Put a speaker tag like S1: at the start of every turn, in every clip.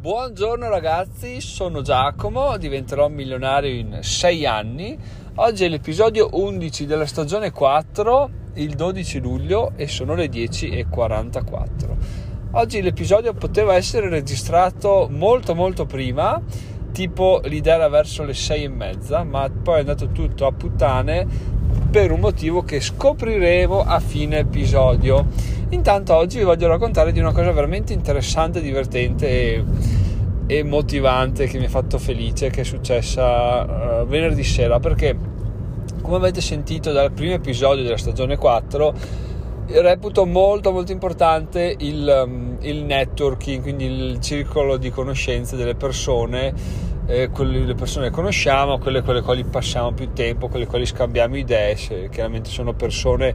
S1: Buongiorno ragazzi, sono Giacomo, diventerò milionario in 6 anni. Oggi è l'episodio 11 della stagione 4, il 12 luglio e sono le 10.44. Oggi l'episodio poteva essere registrato molto molto prima, tipo l'idea era verso le 6 e mezza, ma poi è andato tutto a puttane per un motivo che scopriremo a fine episodio. Intanto oggi vi voglio raccontare di una cosa veramente interessante, divertente e, e motivante che mi ha fatto felice, che è successa uh, venerdì sera, perché come avete sentito dal primo episodio della stagione 4, reputo molto molto importante il, um, il networking, quindi il circolo di conoscenze delle persone eh, quelle, le persone che conosciamo, quelle con le quali passiamo più tempo, con le quali scambiamo idee, se chiaramente sono persone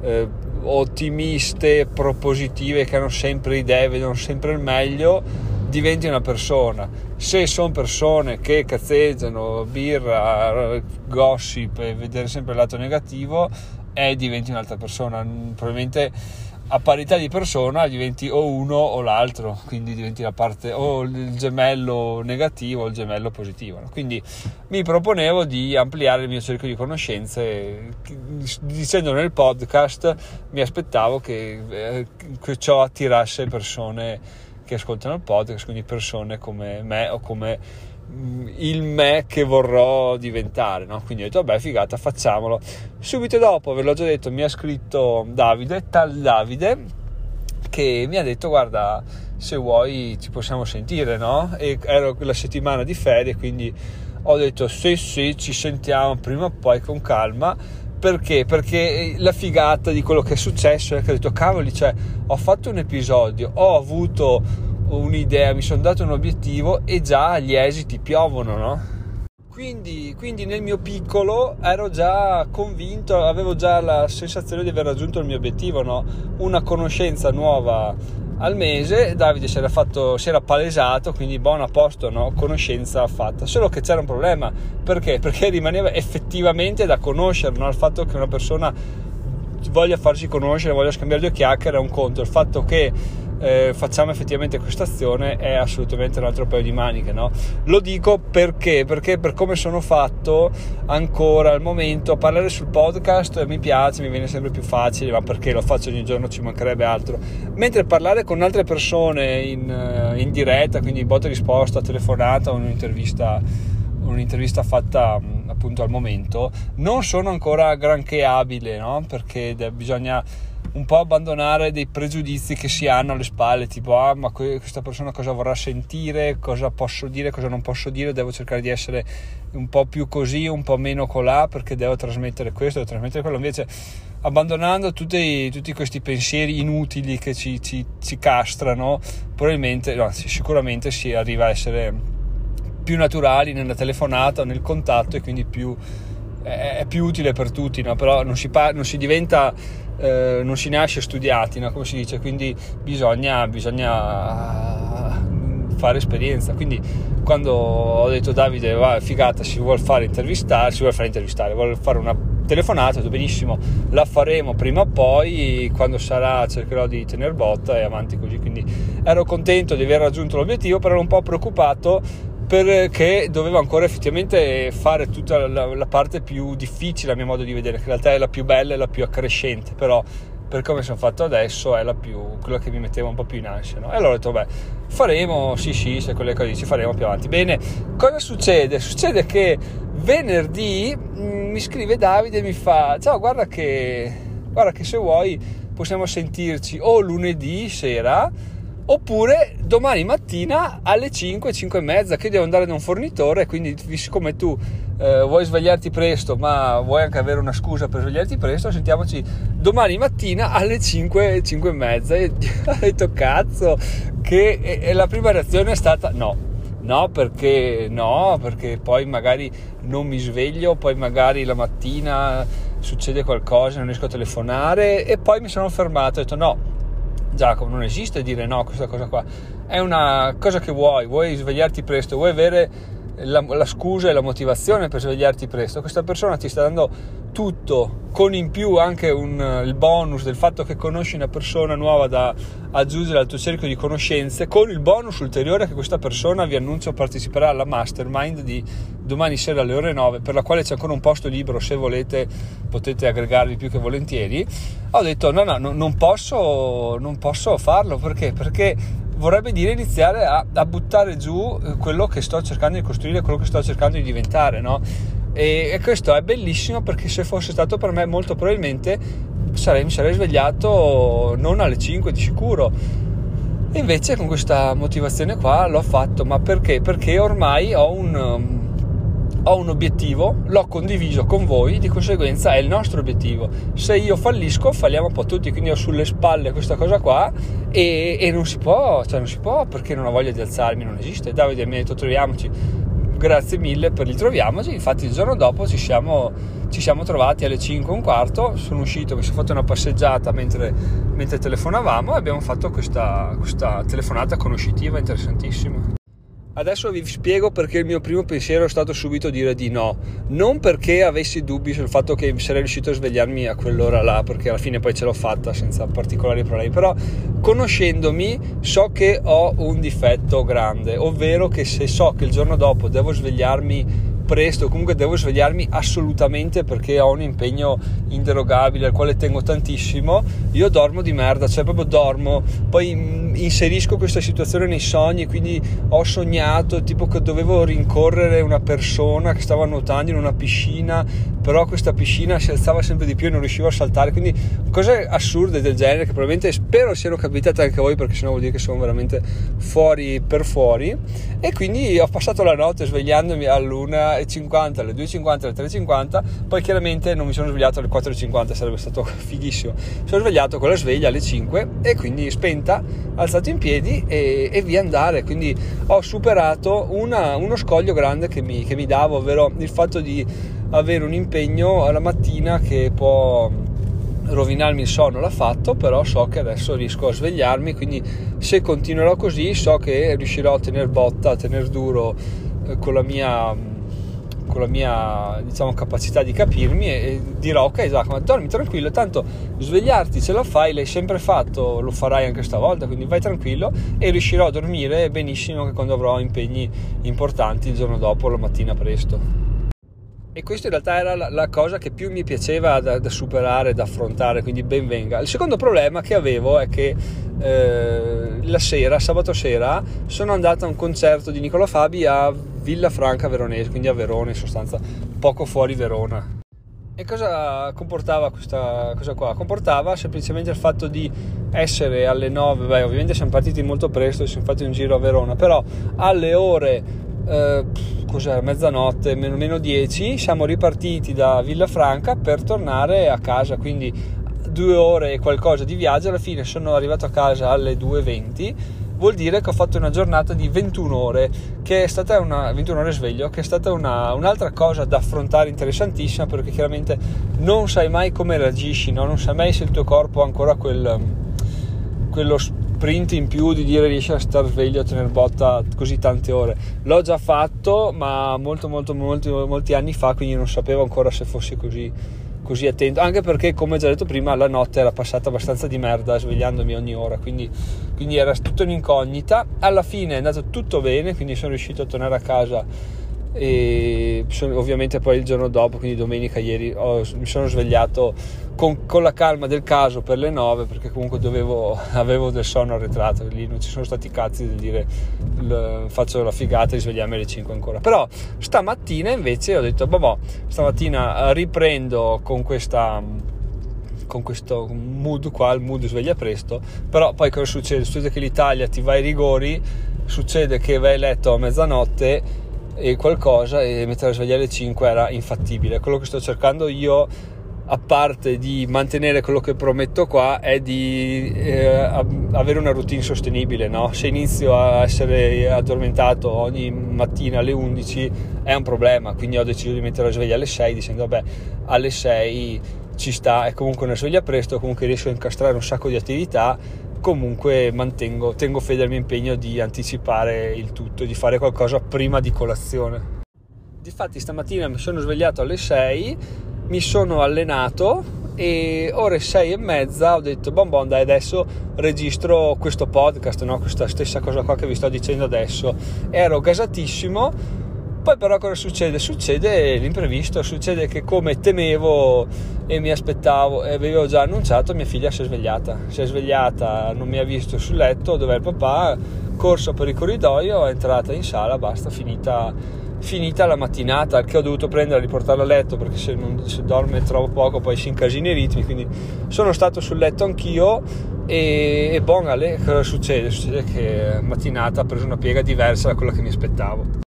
S1: eh, ottimiste, propositive, che hanno sempre idee, vedono sempre il meglio, diventi una persona. Se sono persone che cazzeggiano, birra, gossip e vedere sempre il lato negativo, eh, diventi un'altra persona. Probabilmente a parità di persona diventi o uno o l'altro, quindi diventi la parte o il gemello negativo o il gemello positivo. No? Quindi mi proponevo di ampliare il mio cerchio di conoscenze, dicendo nel podcast mi aspettavo che, eh, che ciò attirasse persone che ascoltano il podcast, quindi persone come me o come il me che vorrò diventare, no? Quindi ho detto, vabbè, figata, facciamolo. Subito dopo, ve l'ho già detto, mi ha scritto Davide, tal Davide, che mi ha detto, guarda, se vuoi ci possiamo sentire, no? E ero la settimana di ferie, quindi ho detto, sì, sì, ci sentiamo prima o poi con calma. Perché? Perché la figata di quello che è successo è che ho detto, cavoli, cioè, ho fatto un episodio, ho avuto un'idea, mi sono dato un obiettivo e già gli esiti piovono, no? Quindi, quindi, nel mio piccolo ero già convinto, avevo già la sensazione di aver raggiunto il mio obiettivo, no? una conoscenza nuova al mese, Davide si era, fatto, si era palesato, quindi buon a posto, no? conoscenza fatta, solo che c'era un problema, perché? Perché rimaneva effettivamente da conoscere, no? il fatto che una persona voglia farsi conoscere, voglia scambiare due chiacchiere è un conto, il fatto che eh, facciamo effettivamente questa azione è assolutamente un altro paio di maniche. No? Lo dico perché? Perché per come sono fatto ancora al momento parlare sul podcast mi piace, mi viene sempre più facile, ma perché lo faccio ogni giorno ci mancherebbe altro. Mentre parlare con altre persone in, eh, in diretta, quindi botta e risposta, telefonata o un'intervista, un'intervista fatta appunto al momento, non sono ancora granché abile, no? perché bisogna un po' abbandonare dei pregiudizi che si hanno alle spalle, tipo ah ma questa persona cosa vorrà sentire, cosa posso dire, cosa non posso dire, devo cercare di essere un po' più così, un po' meno colà perché devo trasmettere questo, devo trasmettere quello, invece abbandonando tutti, tutti questi pensieri inutili che ci, ci, ci castrano, probabilmente, no, sicuramente si arriva a essere più naturali nella telefonata nel contatto e quindi più, è, più utile per tutti, no? però non si, non si diventa eh, non si nasce studiati, no? come si dice, quindi bisogna, bisogna fare esperienza. Quindi quando ho detto Davide, va, figata, si vuole fare intervistare, si vuole fare intervistare, vuole fare una telefonata, ho benissimo, la faremo prima o poi, quando sarà cercherò di tenere botta e avanti così. Quindi ero contento di aver raggiunto l'obiettivo, però ero un po' preoccupato perché dovevo ancora effettivamente fare tutta la, la, parte più difficile a mio modo di vedere, che in realtà è la più bella e la più accrescente, però per come sono fatto adesso è più, quella che mi metteva un po' più in ansia. No? E allora ho detto, beh, faremo, sì sì, se quelle cose ci faremo più avanti. Bene, cosa succede? Succede che venerdì mm, mi scrive Davide e mi fa, ciao, guarda che, guarda che se vuoi possiamo sentirci o lunedì sera oppure domani mattina alle 5, 5 e mezza che devo andare da un fornitore quindi siccome tu eh, vuoi svegliarti presto ma vuoi anche avere una scusa per svegliarti presto sentiamoci domani mattina alle 5, 5 e mezza. E ho detto cazzo che e, e la prima reazione è stata no. No perché no perché poi magari non mi sveglio poi magari la mattina succede qualcosa non riesco a telefonare e poi mi sono fermato ho detto no Giacomo, non esiste dire no a questa cosa qua, è una cosa che vuoi, vuoi svegliarti presto, vuoi avere la, la, scusa e la motivazione per svegliarti presto, questa persona ti sta dando tutto, con in più anche un, il bonus del fatto che conosci una persona nuova da aggiungere al tuo cerchio di conoscenze, con il bonus ulteriore che questa persona vi annuncio parteciperà alla mastermind di domani sera alle ore 9, per la quale c'è ancora un posto libero, se volete potete aggregarvi più che volentieri. Ho detto no, no, no non, posso, non posso farlo perché? Perché vorrebbe dire iniziare a, a, buttare giù eh, quello che sto cercando di costruire, quello che sto cercando di diventare, no? E, e questo è bellissimo perché se fosse stato per me molto probabilmente sarei, mi sarei svegliato non alle 5 di sicuro. Invece con questa motivazione qua l'ho fatto, ma perché? Perché ormai ho un ho un obiettivo, l'ho condiviso con voi, di conseguenza è il nostro obiettivo. Se io fallisco, falliamo un po' tutti, quindi ho sulle spalle questa cosa qua e, e non si può, cioè non si può perché non ho voglia di alzarmi, non esiste. Davide mi ha detto troviamoci, grazie mille per il troviamoci, infatti il giorno dopo ci siamo, ci siamo trovati alle 5 e un quarto, sono uscito, mi sono fatto una passeggiata mentre, mentre telefonavamo e abbiamo fatto questa, questa telefonata conoscitiva interessantissima. Adesso vi spiego perché il mio primo pensiero è stato subito dire di no, non perché avessi dubbi sul fatto che sarei riuscito a svegliarmi a quell'ora là, perché alla fine poi ce l'ho fatta senza particolari problemi, però conoscendomi so che ho un difetto grande, ovvero che se so che il giorno dopo devo svegliarmi presto, comunque devo svegliarmi assolutamente perché ho un impegno inderogabile al quale tengo tantissimo, io dormo di merda, cioè proprio dormo, poi inserisco questa situazione nei sogni, quindi ho sognato tipo che dovevo rincorrere una persona che stava nuotando in una piscina, però questa piscina si alzava sempre di più e non riuscivo a saltare, quindi cose assurde del genere che probabilmente spero siano capitate anche a voi perché sennò vuol dire che sono veramente fuori per fuori e quindi ho passato la notte svegliandomi all'una 4.50, alle 2.50, alle 3.50, poi chiaramente non mi sono svegliato alle 4.50, sarebbe stato fighissimo. Mi sono svegliato con la sveglia alle 5 e quindi spenta, alzato in piedi e, e via andare. Quindi ho superato una, uno scoglio grande che mi, che mi davo, ovvero il fatto di avere un impegno alla mattina che può rovinarmi il sonno l'ha fatto, però so che adesso riesco a svegliarmi, quindi se continuerò così so che riuscirò a tenere botta, a tenere duro eh, con la mia con la mia diciamo, capacità di capirmi e, e dirò ok Giacomo dormi tranquillo tanto svegliarti ce la fai l'hai sempre fatto lo farai anche stavolta quindi vai tranquillo e riuscirò a dormire benissimo anche quando avrò impegni importanti il giorno dopo la mattina presto e questa in realtà era la, la cosa che più mi piaceva da, da, superare, da affrontare, quindi ben venga. Il secondo problema che avevo è che eh, la sera, sabato sera, sono andato a un concerto di Nicola Fabi a Villafranca Veronese, quindi a Verona in sostanza, poco fuori Verona. E cosa comportava questa cosa qua? Comportava semplicemente il fatto di essere alle 9, beh ovviamente siamo partiti molto presto siamo fatti un giro a Verona, però alle ore eh, cos'era, mezzanotte, meno, meno 10, siamo ripartiti da Villafranca per tornare a casa, quindi due ore e qualcosa di viaggio, alla fine sono arrivato a casa alle 2.20, vuol dire che ho fatto una giornata di 21 ore, che è stata una, 21 ore sveglio, che è stata una, un'altra cosa da affrontare interessantissima, perché chiaramente non sai mai come reagisci, no? non sai mai se il tuo corpo ha ancora quel, quello sprint in più di dire riesci a star sveglio a tenere botta così tante ore. L'ho già fatto, ma molto, molto, molti, molti anni fa, quindi non sapevo ancora se fossi così, così attento. Anche perché, come già detto prima, la notte era passata abbastanza di merda svegliandomi ogni ora, quindi, quindi era tutto un'incognita. Alla fine è andato tutto bene, quindi sono riuscito a tornare a casa e ovviamente poi il giorno dopo, quindi domenica ieri, ho, mi sono svegliato con, con, la calma del caso per le 9 perché comunque dovevo, avevo del sonno arretrato, lì non ci sono stati cazzi di dire l, faccio la figata di svegliarmi alle 5 ancora. Però stamattina invece ho detto, boh, stamattina riprendo con questa con questo mood qua, il mood sveglia presto, però poi cosa succede? Succede che l'Italia ti va ai rigori, succede che vai a letto a mezzanotte e qualcosa e mettere la sveglia alle 5 era infattibile. Quello che sto cercando io, a parte di mantenere quello che prometto qua, è di eh, avere una routine sostenibile. No? Se inizio a essere addormentato ogni mattina alle 11 è un problema, quindi ho deciso di mettere la sveglia alle 6 dicendo vabbè alle 6 ci sta, è comunque una sveglia presto, comunque riesco a incastrare un sacco di attività comunque mantengo, tengo fede al mio impegno di anticipare il tutto, di fare qualcosa prima di colazione. Difatti stamattina mi sono svegliato alle 6, mi sono allenato e ore 6 e mezza ho detto bon bon dai adesso registro questo podcast, no? questa stessa cosa qua che vi sto dicendo adesso. Ero gasatissimo poi però cosa succede? Succede l'imprevisto, succede che come temevo e mi aspettavo e avevo già annunciato, mia figlia si è svegliata. Si è svegliata, non mi ha visto sul letto dove è il papà, corso per il corridoio, è entrata in sala, basta, finita, finita la mattinata che ho dovuto prendere e riportarla a letto perché se, non, se dorme troppo poco poi si incasina i ritmi, quindi sono stato sul letto anch'io e, e bon, cosa succede? Succede che mattinata ha preso una piega diversa da quella che mi aspettavo.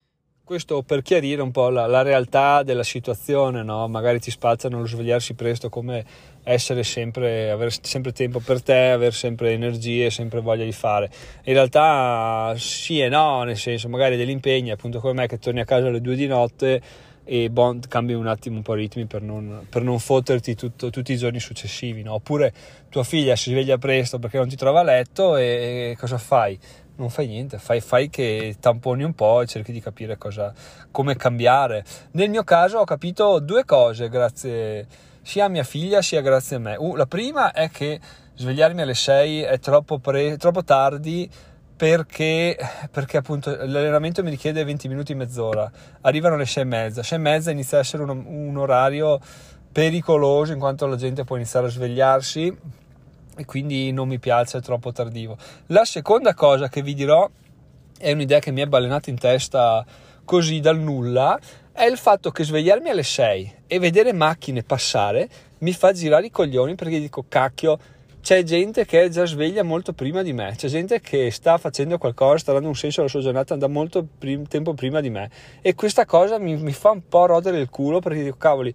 S1: Questo per chiarire un po' la, la realtà della situazione, no? magari ti spazzano lo svegliarsi presto come essere sempre, avere sempre tempo per te, avere sempre energie, sempre voglia di fare. In realtà sì e no, nel senso magari degli impegni, appunto come me che torni a casa alle due di notte e bon, cambi un attimo un po' i ritmi per non, per non fotterti tutto, tutti i giorni successivi, no? oppure tua figlia si sveglia presto perché non ti trova a letto e, e cosa fai? Non fai niente, fai, fai, che tamponi un po' e cerchi di capire cosa, come cambiare. Nel mio caso ho capito due cose grazie sia a mia figlia sia grazie a me. Uh, la prima è che svegliarmi alle 6 è troppo, pre, troppo tardi perché, perché, appunto l'allenamento mi richiede 20 minuti e mezz'ora. Arrivano le 6 e mezza. 6 e mezza inizia a essere un, un orario pericoloso in quanto la gente può iniziare a svegliarsi e quindi non mi piace, è troppo tardivo. La seconda cosa che vi dirò è un'idea che mi è balenata in testa così dal nulla, è il fatto che svegliarmi alle 6 e vedere macchine passare mi fa girare i coglioni perché dico cacchio, c'è gente che è già sveglia molto prima di me, c'è gente che sta facendo qualcosa, sta dando un senso alla sua giornata da molto prim- tempo prima di me e questa cosa mi, mi fa un po' rodere il culo perché dico cavoli,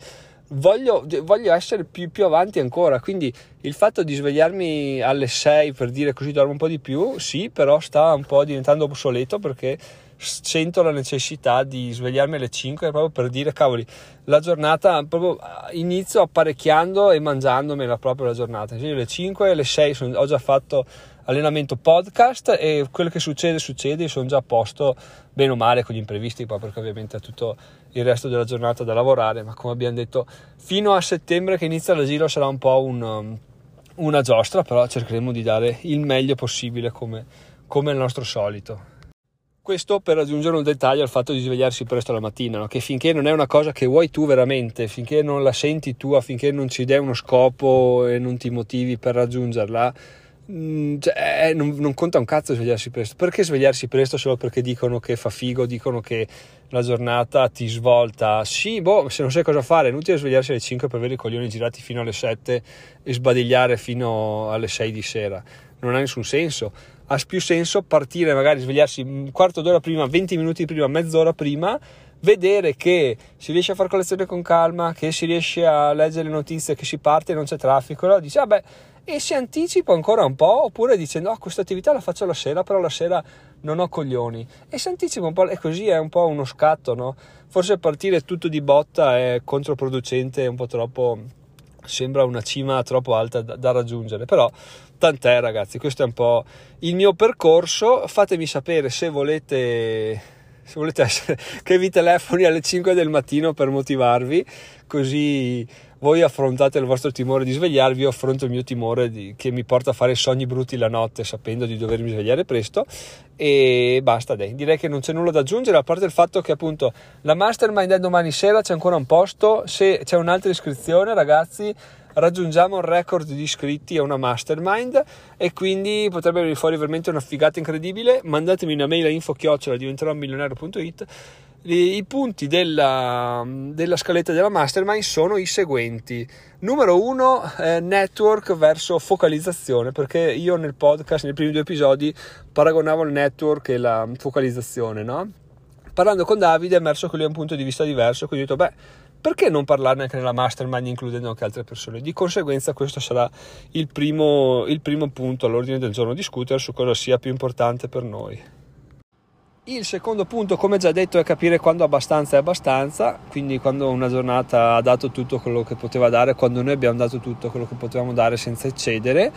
S1: voglio, voglio essere più, più, avanti ancora. Quindi il fatto di svegliarmi alle 6 per dire così dormo un po' di più, sì, però sta un po' diventando obsoleto perché sento la necessità di svegliarmi alle 5 proprio per dire cavoli la giornata proprio inizio apparecchiando e mangiandomela proprio la giornata quindi alle 5 alle 6 sono, ho già fatto allenamento podcast e quello che succede succede sono già a posto bene o male con gli imprevisti poi perché ovviamente è tutto il resto della giornata da lavorare ma come abbiamo detto fino a settembre che inizia la giro sarà un po' un, um, una giostra però cercheremo di dare il meglio possibile come, come il nostro solito questo per aggiungere un dettaglio al fatto di svegliarsi presto la mattina, no? che finché non è una cosa che vuoi tu veramente, finché non la senti tu, finché non ci dai uno scopo e non ti motivi per raggiungerla, Mm, cioè, eh, non, non, conta un cazzo svegliarsi presto. Perché svegliarsi presto solo perché dicono che fa figo, dicono che la giornata ti svolta? Sì, boh, se non sai cosa fare, è inutile svegliarsi alle 5 per avere i coglioni girati fino alle 7 e sbadigliare fino alle 6 di sera. Non ha nessun senso. Ha più senso partire, magari svegliarsi un quarto d'ora prima, 20 minuti prima, mezz'ora prima vedere che si riesce a fare colazione con calma, che si riesce a leggere le notizie, che si parte e non c'è traffico, allora dice, vabbè, e si anticipa ancora un po', oppure dice, no, questa attività la faccio la sera, però la sera non ho coglioni, e si anticipa un po', e così è un po' uno scatto, no? Forse partire tutto di botta è controproducente, è un po' troppo, sembra una cima troppo alta da, da raggiungere, però tant'è ragazzi, questo è un po' il mio percorso, fatemi sapere se volete se volete essere, che vi telefoni alle 5 del mattino per motivarvi, così voi affrontate il vostro timore di svegliarvi, io affronto il mio timore di, che mi porta a fare sogni brutti la notte sapendo di dovermi svegliare presto e basta dai, direi che non c'è nulla da aggiungere a parte il fatto che appunto la mastermind è domani sera, c'è ancora un posto, se c'è un'altra iscrizione ragazzi raggiungiamo il record di iscritti a una mastermind e quindi potrebbe venire fuori veramente una figata incredibile. Mandatemi una mail a info chiocciola diventerò milionario.it. I punti della, della, scaletta della mastermind sono i seguenti. Numero uno, eh, network verso focalizzazione, perché io nel podcast, nei primi due episodi, paragonavo il network e la focalizzazione, no? Parlando con Davide è emerso che lui ha un punto di vista diverso, quindi ho detto, beh, perché non parlarne anche nella mastermind includendo anche altre persone? Di conseguenza questo sarà il primo, il primo punto all'ordine del giorno, discutere su cosa sia più importante per noi. Il secondo punto, come già detto, è capire quando abbastanza è abbastanza, quindi quando una giornata ha dato tutto quello che poteva dare, quando noi abbiamo dato tutto quello che potevamo dare senza eccedere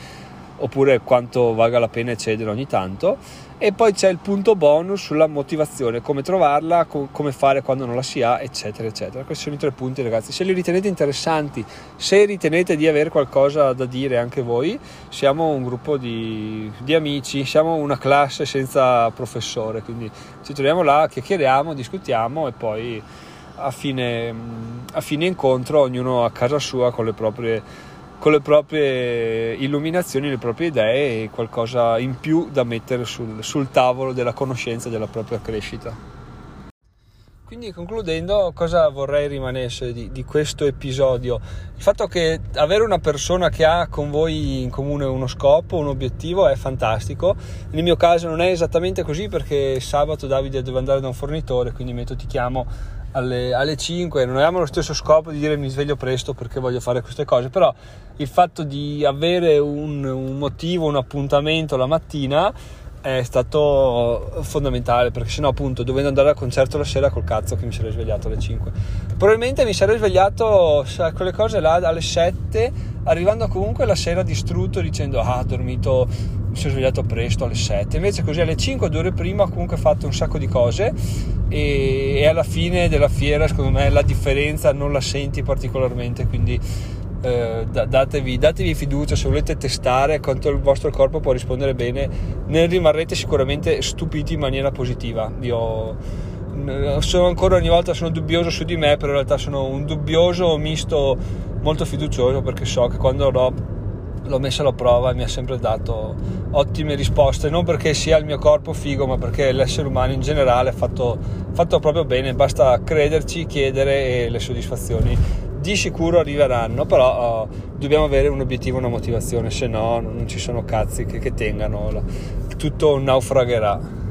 S1: oppure quanto valga la pena eccedere ogni tanto e poi c'è il punto bonus sulla motivazione, come trovarla, com- come fare quando non la si ha, eccetera, eccetera. Questi sono i tre punti, ragazzi. Se li ritenete interessanti, se ritenete di avere qualcosa da dire anche voi, siamo un gruppo di, di amici, siamo una classe senza professore, quindi ci troviamo là, chiacchieriamo, discutiamo e poi a fine, a fine incontro ognuno a casa sua con le proprie con le proprie illuminazioni, le proprie idee e qualcosa in più da mettere sul, sul tavolo della conoscenza della propria crescita. Quindi concludendo, cosa vorrei rimanesse di, di, questo episodio? Il fatto che avere una persona che ha con voi in comune uno scopo, un obiettivo è fantastico. Nel mio caso non è esattamente così perché sabato Davide deve andare da un fornitore, quindi metto ti chiamo alle, alle 5, non abbiamo lo stesso scopo di dire mi sveglio presto perché voglio fare queste cose, però il fatto di avere un, un motivo, un appuntamento la mattina è stato fondamentale perché sennò appunto dovendo andare al concerto la sera col cazzo che mi sarei svegliato alle 5 probabilmente mi sarei svegliato a quelle cose là alle 7 arrivando comunque la sera distrutto dicendo ah ho dormito mi sono svegliato presto alle 7 invece così alle 5 due ore prima ho comunque fatto un sacco di cose. E, e alla fine della fiera secondo me la differenza non la senti particolarmente quindi eh, datevi, datevi, fiducia se volete testare quanto il vostro corpo può rispondere bene ne rimarrete sicuramente stupiti in maniera positiva. Io sono ancora ogni volta sono dubbioso su di me però in realtà sono un dubbioso misto molto fiducioso perché so che quando l'ho, l'ho messo alla prova mi ha sempre dato ottime risposte. Non perché sia il mio corpo figo ma perché l'essere umano in generale è fatto, fatto proprio bene. Basta crederci chiedere e le soddisfazioni di sicuro arriveranno, però oh, dobbiamo avere un obiettivo, una motivazione, se no non ci sono cazzi che, che tengano, tutto naufragherà.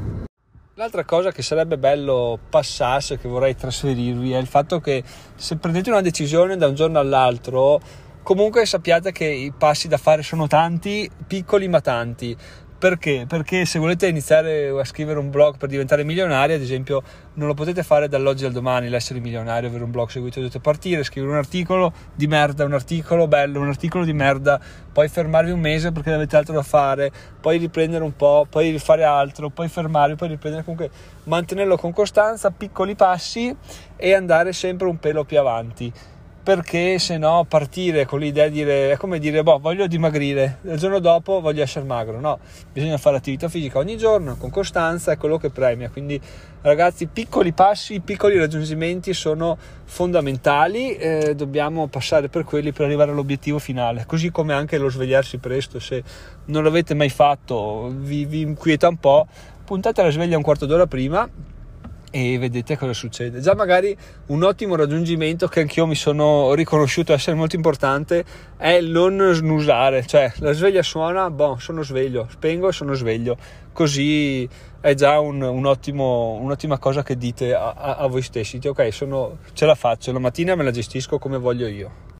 S1: L'altra cosa che sarebbe bello passasse, che vorrei trasferirvi, è il fatto che se prendete una decisione da un giorno all'altro, comunque sappiate che i passi da fare sono tanti, piccoli ma tanti. Perché? Perché se volete iniziare a scrivere un blog per diventare milionari, ad esempio, non lo potete fare dall'oggi al domani, l'essere milionario, avere un blog seguito, dovete partire, scrivere un articolo di merda, un articolo bello, un articolo di merda, poi fermarvi un mese perché avete altro da fare, poi riprendere un po', poi rifare altro, poi fermarvi, poi riprendere comunque, mantenerlo con costanza, piccoli passi e andare sempre un pelo più avanti perché se no partire con l'idea di dire è come dire boh voglio dimagrire il giorno dopo voglio essere magro no. Bisogna fare attività fisica ogni giorno con costanza è quello che premia. Quindi ragazzi piccoli passi piccoli raggiungimenti sono fondamentali eh, dobbiamo passare per quelli per arrivare all'obiettivo finale. Così come anche lo svegliarsi presto se non l'avete mai fatto vi, vi inquieta un po' puntate la sveglia un quarto d'ora prima e vedete cosa succede. Già magari un ottimo raggiungimento che anch'io mi sono riconosciuto essere molto importante è non snusare, cioè la sveglia suona, boh, sono sveglio, spengo e sono sveglio, così è già un, un ottimo, un'ottima cosa che dite a, a, a voi stessi, ok, sono, ce la faccio, la mattina me la gestisco come voglio io.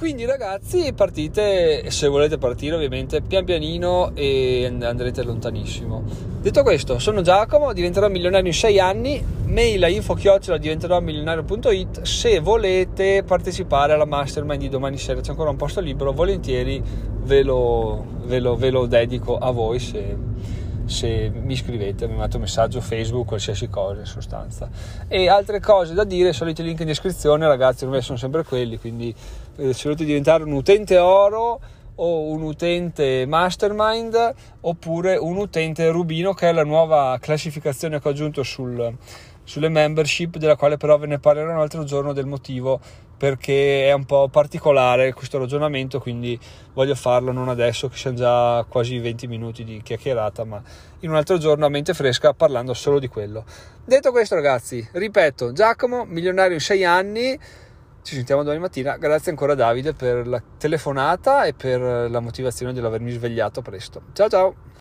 S1: Quindi ragazzi partite, se volete partire ovviamente, pian pianino e andrete lontanissimo. Detto questo, sono Giacomo, diventerò milionario in 6 anni, mail a info chiocciola diventerò milionario.it, se volete partecipare alla mastermind di domani sera, c'è ancora un posto libero, volentieri ve lo, ve lo, ve lo dedico a voi se se mi scrivete, mi mandate un messaggio Facebook, qualsiasi cosa in sostanza. E altre cose da dire, soliti link in descrizione, ragazzi, ormai sono sempre quelli, quindi eh, se volete diventare un utente oro o un utente mastermind oppure un utente rubino che è la nuova classificazione che ho aggiunto sul, sulle membership della quale però ve ne parlerò un altro giorno del motivo perché è un po' particolare questo ragionamento, quindi voglio farlo non adesso che siamo già quasi 20 minuti di chiacchierata, ma in un altro giorno a mente fresca parlando solo di quello. Detto questo ragazzi, ripeto, Giacomo, milionario in 6 anni, ci sentiamo domani mattina, grazie ancora Davide per la telefonata e per la motivazione dell'avermi svegliato presto. Ciao ciao!